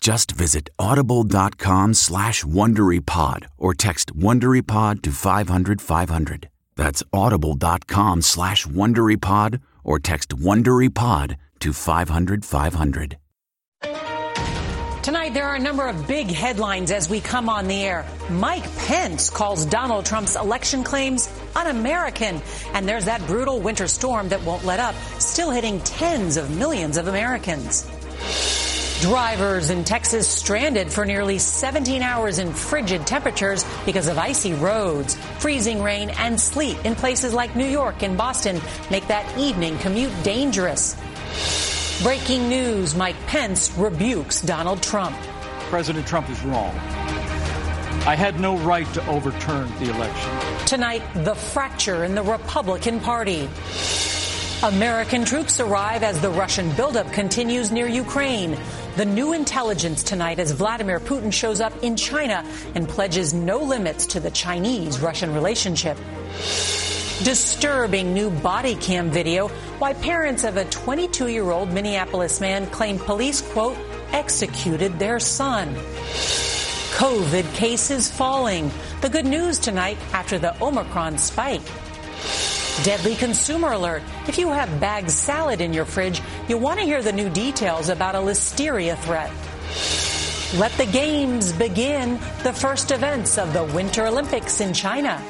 Just visit audible.com slash WonderyPod or text WonderyPod to 500, 500. That's audible.com slash WonderyPod or text WonderyPod to 500, 500. Tonight, there are a number of big headlines as we come on the air. Mike Pence calls Donald Trump's election claims un-American. And there's that brutal winter storm that won't let up, still hitting tens of millions of Americans. Drivers in Texas stranded for nearly 17 hours in frigid temperatures because of icy roads. Freezing rain and sleet in places like New York and Boston make that evening commute dangerous. Breaking news Mike Pence rebukes Donald Trump. President Trump is wrong. I had no right to overturn the election. Tonight, the fracture in the Republican Party. American troops arrive as the Russian buildup continues near Ukraine. The new intelligence tonight as Vladimir Putin shows up in China and pledges no limits to the Chinese Russian relationship. Disturbing new body cam video why parents of a 22 year old Minneapolis man claim police, quote, executed their son. COVID cases falling. The good news tonight after the Omicron spike. Deadly consumer alert. If you have bagged salad in your fridge, you'll want to hear the new details about a listeria threat. Let the games begin, the first events of the Winter Olympics in China.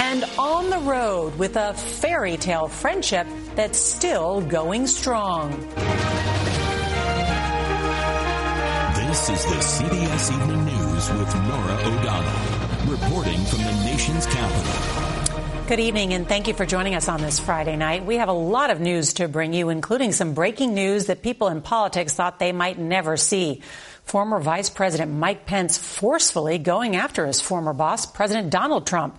And on the road with a fairy tale friendship that's still going strong. This is the CBS Evening News with Norah O'Donnell, reporting from the nation's capital. Good evening, and thank you for joining us on this Friday night. We have a lot of news to bring you, including some breaking news that people in politics thought they might never see. Former Vice President Mike Pence forcefully going after his former boss, President Donald Trump.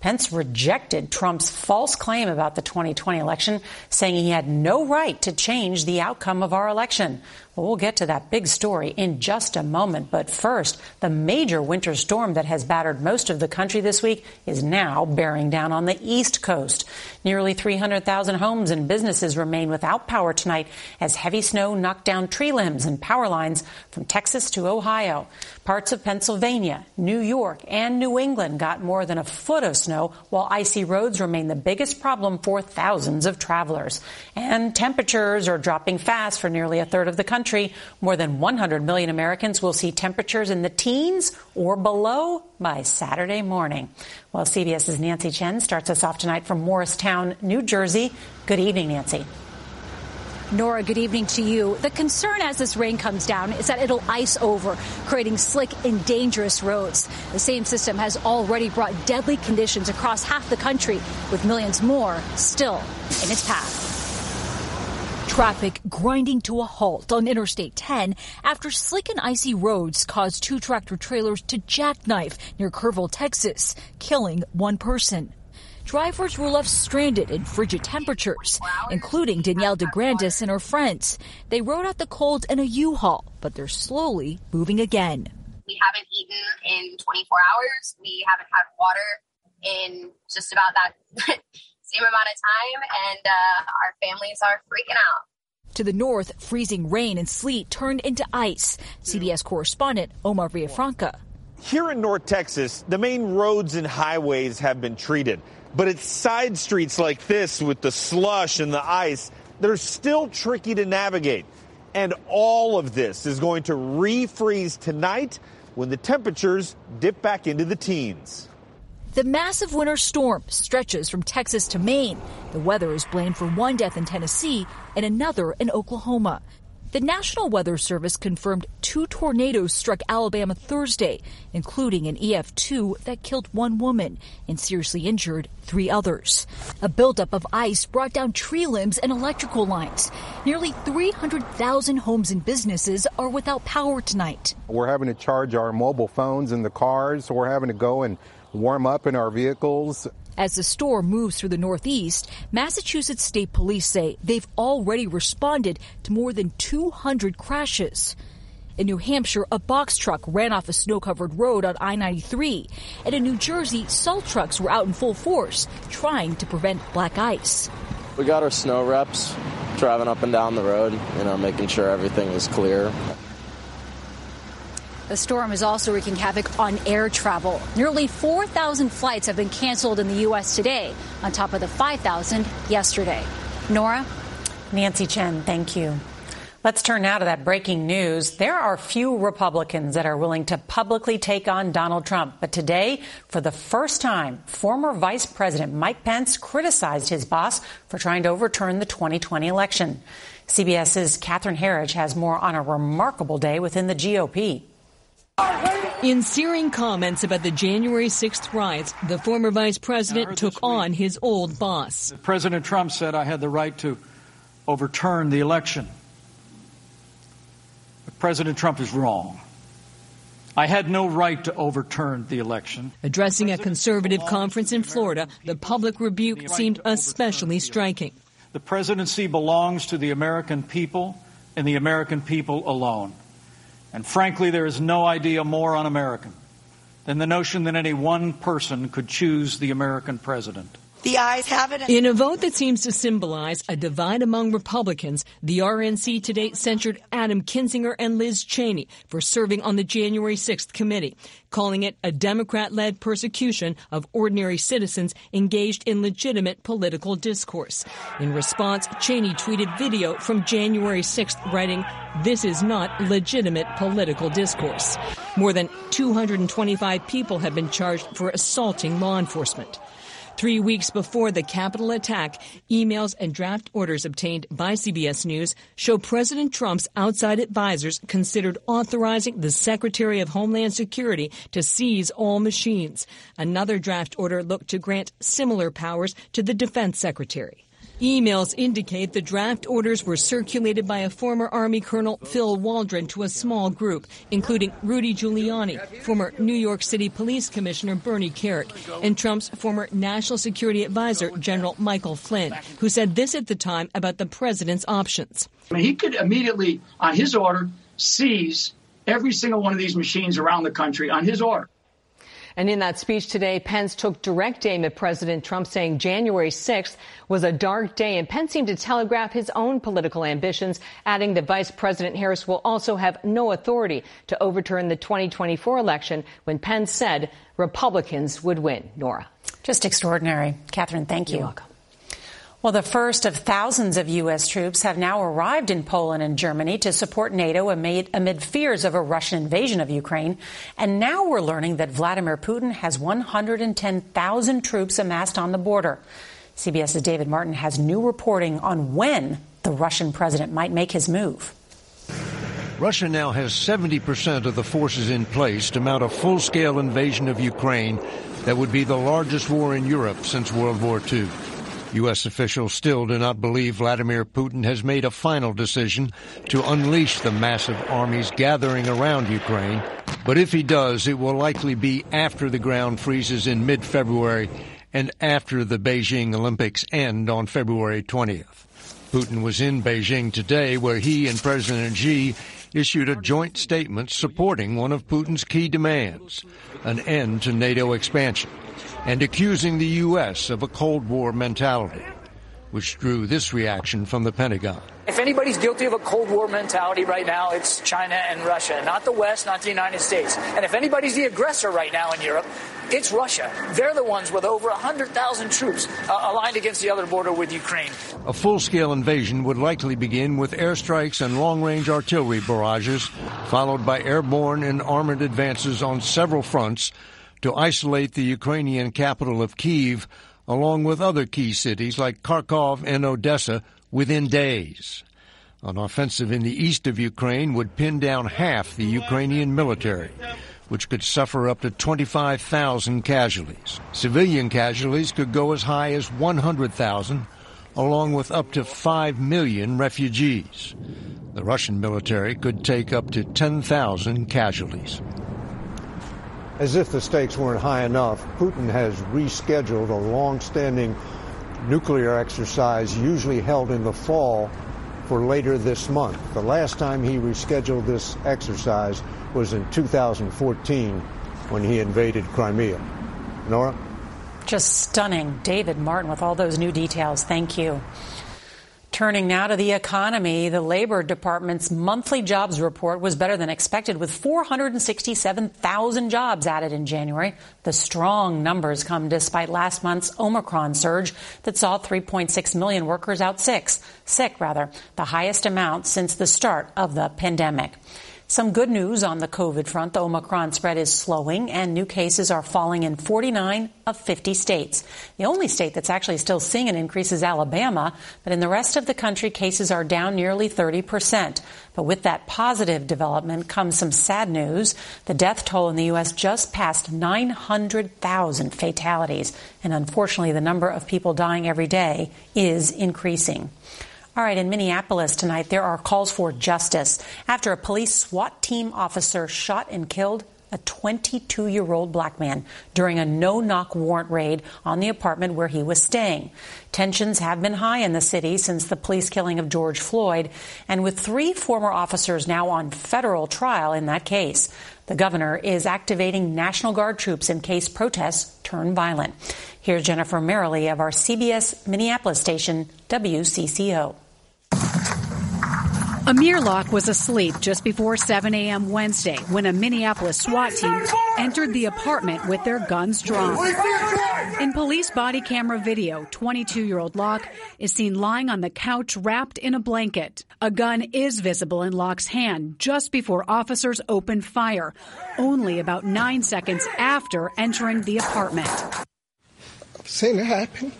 Pence rejected Trump's false claim about the 2020 election, saying he had no right to change the outcome of our election. Well, we'll get to that big story in just a moment. But first, the major winter storm that has battered most of the country this week is now bearing down on the East Coast. Nearly 300,000 homes and businesses remain without power tonight as heavy snow knocked down tree limbs and power lines from Texas to Ohio. Parts of Pennsylvania, New York, and New England got more than a foot of snow, while icy roads remain the biggest problem for thousands of travelers. And temperatures are dropping fast for nearly a third of the country country, more than 100 million Americans will see temperatures in the teens or below by Saturday morning. Well, CBS's Nancy Chen starts us off tonight from Morristown, New Jersey. Good evening, Nancy. Norah, good evening to you. The concern as this rain comes down is that it'll ice over, creating slick and dangerous roads. The same system has already brought deadly conditions across half the country, with millions more still in its path. Traffic grinding to a halt on Interstate 10 after slick and icy roads caused two tractor trailers to jackknife near Kerrville, Texas, killing one person. Drivers were left stranded in frigid temperatures, including Danielle DeGrandis and her friends. They rode out the cold in a U-Haul, but they're slowly moving again. We haven't eaten in 24 hours. We haven't had water in just about that same amount of time, and uh, our families are freaking out. To the north, freezing rain and sleet turned into ice. CBS correspondent Omar Villafranca. Here in North Texas, the main roads and highways have been treated, but it's side streets like this with the slush and the ice that are still tricky to navigate. And all of this is going to refreeze tonight when the temperatures dip back into the teens. The massive winter storm stretches from Texas to Maine. The weather is blamed for one death in Tennessee and another in Oklahoma. The National Weather Service confirmed two tornadoes struck Alabama Thursday, including an EF2 that killed one woman and seriously injured three others. A buildup of ice brought down tree limbs and electrical lines. Nearly 300,000 homes and businesses are without power tonight. We're having to charge our mobile phones in the cars. So we're having to go and warm up in our vehicles. As the storm moves through the Northeast, Massachusetts State Police say they've already responded to more than 200 crashes. In New Hampshire, a box truck ran off a snow covered road on I 93. And in New Jersey, salt trucks were out in full force trying to prevent black ice. We got our snow reps driving up and down the road, you know, making sure everything is clear. The storm is also wreaking havoc on air travel. Nearly 4,000 flights have been canceled in the U.S. today, on top of the 5,000 yesterday. Norah? Nancy Chen, thank you. Let's turn now to that breaking news. There are few Republicans that are willing to publicly take on Donald Trump. But today, for the first time, former Vice President Mike Pence criticized his boss for trying to overturn the 2020 election. CBS's Catherine Herridge has more on a remarkable day within the GOP. In searing comments about the January 6th riots, the former vice president took on his old boss. President Trump said I had the right to overturn the election. But President Trump is wrong. I had no right to overturn the election. Addressing a conservative conference in Florida, the public rebuke seemed especially striking. The presidency belongs to the American people and the American people alone. And frankly, there is no idea more un American than the notion that any one person could choose the American president. The ayes have it. In a vote that seems to symbolize a divide among Republicans, the RNC today censured Adam Kinzinger and Liz Cheney for serving on the January 6th committee, calling it a Democrat-led persecution of ordinary citizens engaged in legitimate political discourse. In response, Cheney tweeted video from January 6th writing, this is not legitimate political discourse. More than 225 people have been charged for assaulting law enforcement. Three weeks before the Capitol attack, emails and draft orders obtained by CBS News show President Trump's outside advisors considered authorizing the Secretary of Homeland Security to seize all machines. Another draft order looked to grant similar powers to the Defense Secretary. Emails indicate the draft orders were circulated by a former Army Colonel Phil Waldron to a small group, including Rudy Giuliani, former New York City Police Commissioner Bernie Kerik, and Trump's former National Security Advisor General Michael Flynn, who said this at the time about the president's options. He could immediately, on his order, seize every single one of these machines around the country on his order. And in that speech today, Pence took direct aim at President Trump, saying January 6th was a dark day. And Pence seemed to telegraph his own political ambitions, adding that Vice President Harris will also have no authority to overturn the 2024 election when Pence said Republicans would win. Norah. Just extraordinary. Catherine, thank you. You're welcome. Well, the first of thousands of U.S. troops have now arrived in Poland and Germany to support NATO amid, amid, fears of a Russian invasion of Ukraine. And now we're learning that Vladimir Putin has 110,000 troops amassed on the border. CBS's David Martin has new reporting on when the Russian president might make his move. Russia now has 70% of the forces in place to mount a full scale invasion of Ukraine that would be the largest war in Europe since World War II. U.S. officials still do not believe Vladimir Putin has made a final decision to unleash the massive armies gathering around Ukraine. But if he does, it will likely be after the ground freezes in mid-February and after the Beijing Olympics end on February 20th. Putin was in Beijing today where he and President Xi issued a joint statement supporting one of Putin's key demands, an end to NATO expansion and accusing the U.S. of a Cold War mentality, which drew this reaction from the Pentagon. If anybody's guilty of a Cold War mentality right now, it's China and Russia, not the West, not the United States. And if anybody's the aggressor right now in Europe, it's Russia. They're the ones with over 100,000 troops uh, aligned against the other border with Ukraine. A full scale invasion would likely begin with airstrikes and long range artillery barrages, followed by airborne and armored advances on several fronts to isolate the Ukrainian capital of Kiev, along with other key cities like Kharkov and Odessa, within days. An offensive in the east of Ukraine would pin down half the Ukrainian military, which could suffer up to 25,000 casualties. Civilian casualties could go as high as 100,000, along with up to 5 million refugees. The Russian military could take up to 10,000 casualties. As if the stakes weren't high enough, Putin has rescheduled a long-standing nuclear exercise usually held in the fall for later this month. The last time he rescheduled this exercise was in 2014 when he invaded Crimea. Norah? Just stunning. David Martin with all those new details. Thank you. Turning now to the economy, the Labor Department's monthly jobs report was better than expected with 467,000 jobs added in January. The strong numbers come despite last month's Omicron surge that saw 3.6 million workers out sick, sick rather, the highest amount since the start of the pandemic. Some good news on the COVID front. The Omicron spread is slowing and new cases are falling in 49 of 50 states. The only state that's actually still seeing an increase is Alabama, but in the rest of the country, cases are down nearly 30 percent. But with that positive development comes some sad news. The death toll in the U.S. just passed 900,000 fatalities, and unfortunately, the number of people dying every day is increasing. All right, in Minneapolis tonight, there are calls for justice after a police SWAT team officer shot and killed a 22 year old black man during a no knock warrant raid on the apartment where he was staying. Tensions have been high in the city since the police killing of George Floyd, and with three former officers now on federal trial in that case, the governor is activating National Guard troops in case protests turn violent. Here's Jennifer Mayerle of our CBS Minneapolis station, WCCO. Amir Locke was asleep just before 7 a.m. Wednesday when a Minneapolis SWAT team entered the apartment with their guns drawn. In police body camera video, 22 year old Locke is seen lying on the couch wrapped in a blanket. A gun is visible in Locke's hand just before officers open fire, only about nine seconds after entering the apartment. I've seen it happen.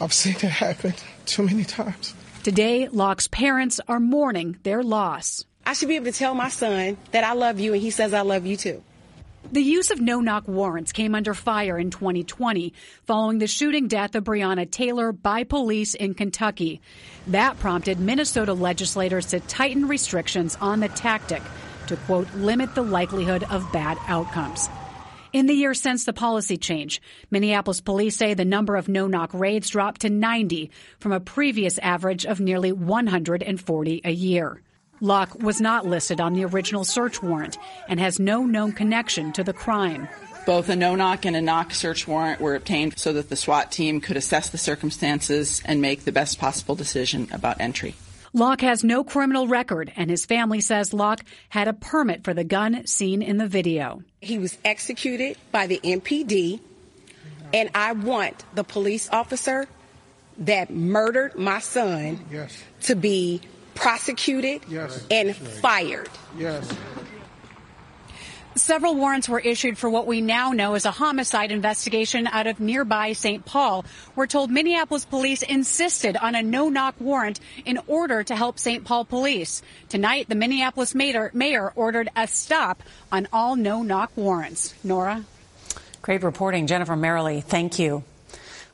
I've seen it happen too many times. Today, Locke's parents are mourning their loss. I should be able to tell my son that I love you and he says I love you too. The use of no knock warrants came under fire in 2020 following the shooting death of Breonna Taylor by police in Kentucky. That prompted Minnesota legislators to tighten restrictions on the tactic to, quote, limit the likelihood of bad outcomes. In the year since the policy change, Minneapolis police say the number of no knock raids dropped to 90 from a previous average of nearly 140 a year. Locke was not listed on the original search warrant and has no known connection to the crime. Both a no knock and a knock search warrant were obtained so that the SWAT team could assess the circumstances and make the best possible decision about entry. Locke has no criminal record, and his family says Locke had a permit for the gun seen in the video. He was executed by the MPD, and I want the police officer that murdered my son yes. to be prosecuted yes. and fired. Yes. Several warrants were issued for what we now know as a homicide investigation out of nearby St. Paul. We're told Minneapolis police insisted on a no-knock warrant in order to help St. Paul police. Tonight, the Minneapolis mayor, mayor ordered a stop on all no-knock warrants. Norah? Great reporting, Jennifer Mayerle. Thank you.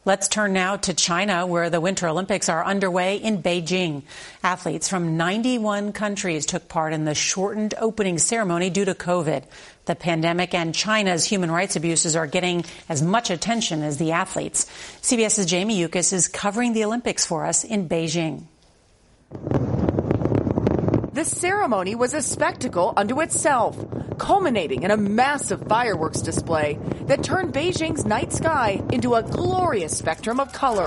Let's turn now to China, where the Winter Olympics are underway in Beijing. Athletes from 91 countries took part in the shortened opening ceremony due to COVID. The pandemic and China's human rights abuses are getting as much attention as the athletes. CBS's Jamie Yuccas is covering the Olympics for us in Beijing. The ceremony was a spectacle unto itself, culminating in a massive fireworks display that turned Beijing's night sky into a glorious spectrum of color.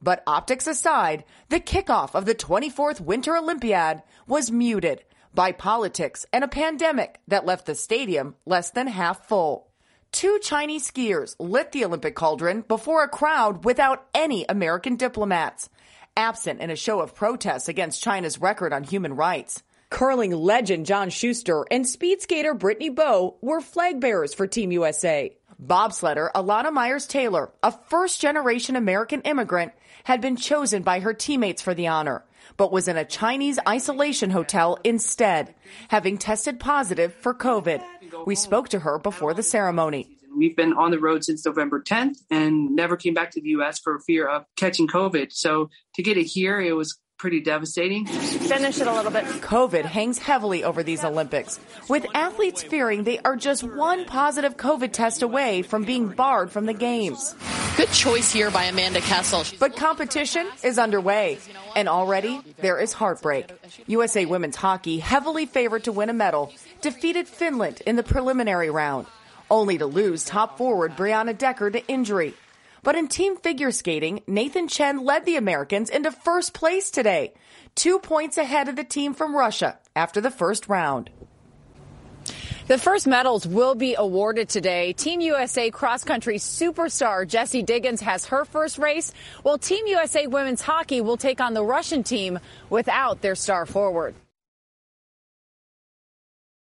But optics aside, the kickoff of the 24th Winter Olympiad was muted by politics and a pandemic that left the stadium less than half full. Two Chinese skiers lit the Olympic cauldron before a crowd without any American diplomats absent in a show of protest against China's record on human rights. Curling legend John Shuster and speed skater Brittany Bowe were flag bearers for Team USA. Bobsledder Elana Meyers Taylor, a first generation American immigrant, had been chosen by her teammates for the honor, but was in a Chinese isolation hotel instead, having tested positive for COVID. We spoke to her before the ceremony. We've been on the road since November 10th and never came back to the U.S. for fear of catching COVID. So to get it here, it was pretty devastating. Finish it a little bit. COVID hangs heavily over these Olympics, with athletes fearing they are just one positive COVID test away from being barred from the games. Good choice here by Amanda Kessel. But competition is underway, and already there is heartbreak. USA women's hockey, heavily favored to win a medal, defeated Finland in the preliminary round only to lose top forward Brianna Decker to injury. But in team figure skating, Nathan Chen led the Americans into first place today, two points ahead of the team from Russia after the first round. The first medals will be awarded today. Team USA cross country superstar Jessie Diggins has her first race, while Team USA women's hockey will take on the Russian team without their star forward.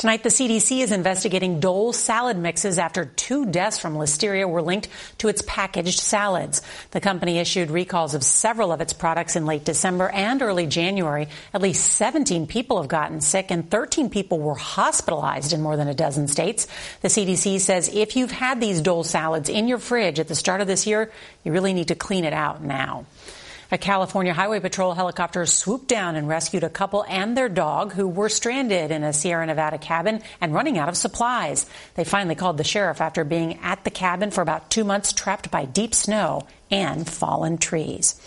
Tonight, the CDC is investigating Dole salad mixes after two deaths from listeria were linked to its packaged salads. The company issued recalls of several of its products in late December and early January. At least 17 people have gotten sick and 13 people were hospitalized in more than a dozen states. The CDC says if you've had these Dole salads in your fridge at the start of this year, you really need to clean it out now. A California Highway Patrol helicopter swooped down and rescued a couple and their dog who were stranded in a Sierra Nevada cabin and running out of supplies. They finally called the sheriff after being at the cabin for about two months, trapped by deep snow and fallen trees.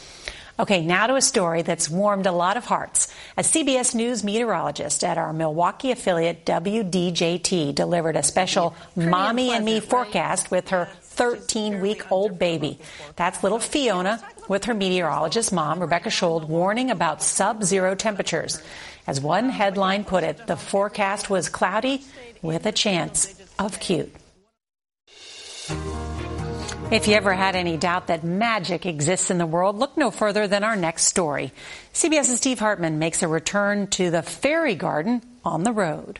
Okay, now to a story that's warmed a lot of hearts. A CBS News meteorologist at our Milwaukee affiliate WDJT delivered a special Mommy and Me forecast with her 13 week old baby. That's little Fiona with her meteorologist mom, Rebecca Schuld, warning about sub zero temperatures. As one headline put it, the forecast was cloudy with a chance of cute. If you ever had any doubt that magic exists in the world, look no further than our next story. CBS's Steve Hartman makes a return to the fairy garden on the road.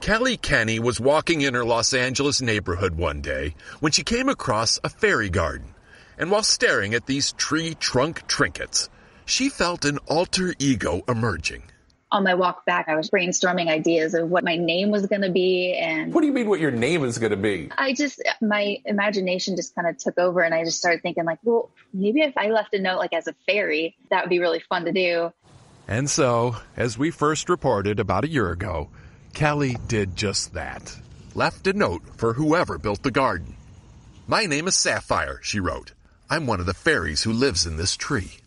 Kelly Kenny was walking in her Los Angeles neighborhood one day when she came across a fairy garden. And while staring at these tree trunk trinkets, she felt an alter ego emerging. On my walk back, I was brainstorming ideas of what my name was going to be. And what do you mean what your name is going to be? I just, my imagination just kind of took over and I just started thinking, like, well, maybe if I left a note like as a fairy, that would be really fun to do. And so, as we first reported about a year ago, Kelly did just that. Left a note for whoever built the garden. My name is Sapphire, she wrote. I'm one of the fairies who lives in this tree.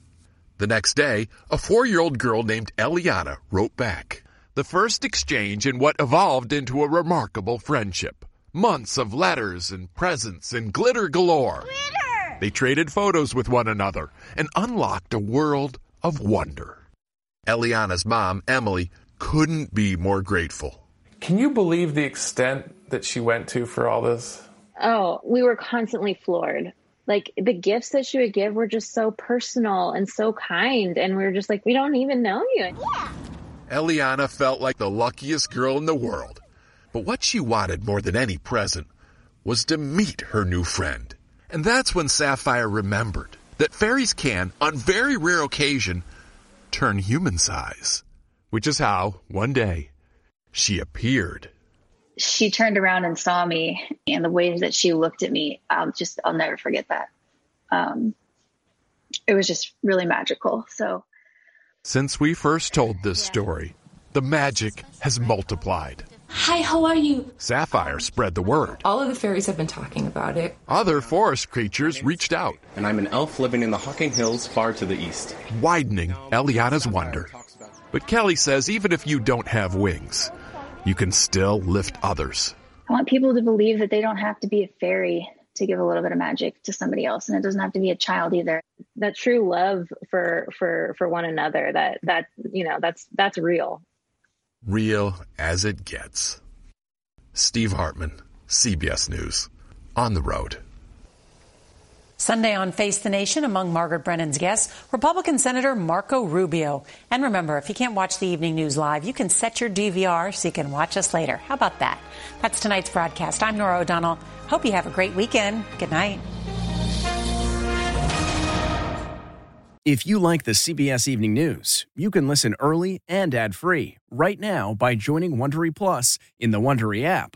The next day, a four year old girl named Eliana wrote back. The first exchange in what evolved into a remarkable friendship. Months of letters and presents and glitter galore. Glitter! They traded photos with one another and unlocked a world of wonder. Eliana's mom, Emily, couldn't be more grateful. Can you believe the extent that she went to for all this? Oh, we were constantly floored. Like the gifts that she would give were just so personal and so kind. And we were just like, we don't even know you. Yeah. Eliana felt like the luckiest girl in the world. But what she wanted more than any present was to meet her new friend. And that's when Sapphire remembered that fairies can, on very rare occasion, turn human size. Which is how, one day, she appeared. She turned around and saw me, and the way that she looked at me, I'll just, I'll never forget that. Um, it was just really magical. So, since we first told this story, the magic has multiplied. Hi, how are you? Sapphire spread the word. All of the fairies have been talking about it. Other forest creatures reached out. And I'm an elf living in the Hocking Hills far to the east. Widening Eliana's wonder. But Kelly says even if you don't have wings, you can still lift others. I want people to believe that they don't have to be a fairy to give a little bit of magic to somebody else and it doesn't have to be a child either that true love for for for one another that that you know that's that's real real as it gets. Steve Hartman, CBS News, on the road. Sunday on Face the Nation, among Margaret Brennan's guests, Republican Senator Marco Rubio. And remember, if you can't watch the evening news live, you can set your DVR so you can watch us later. How about that? That's tonight's broadcast. I'm Norah O'Donnell. Hope you have a great weekend. Good night. If you like the CBS Evening News, you can listen early and ad-free right now by joining Wondery Plus in the Wondery app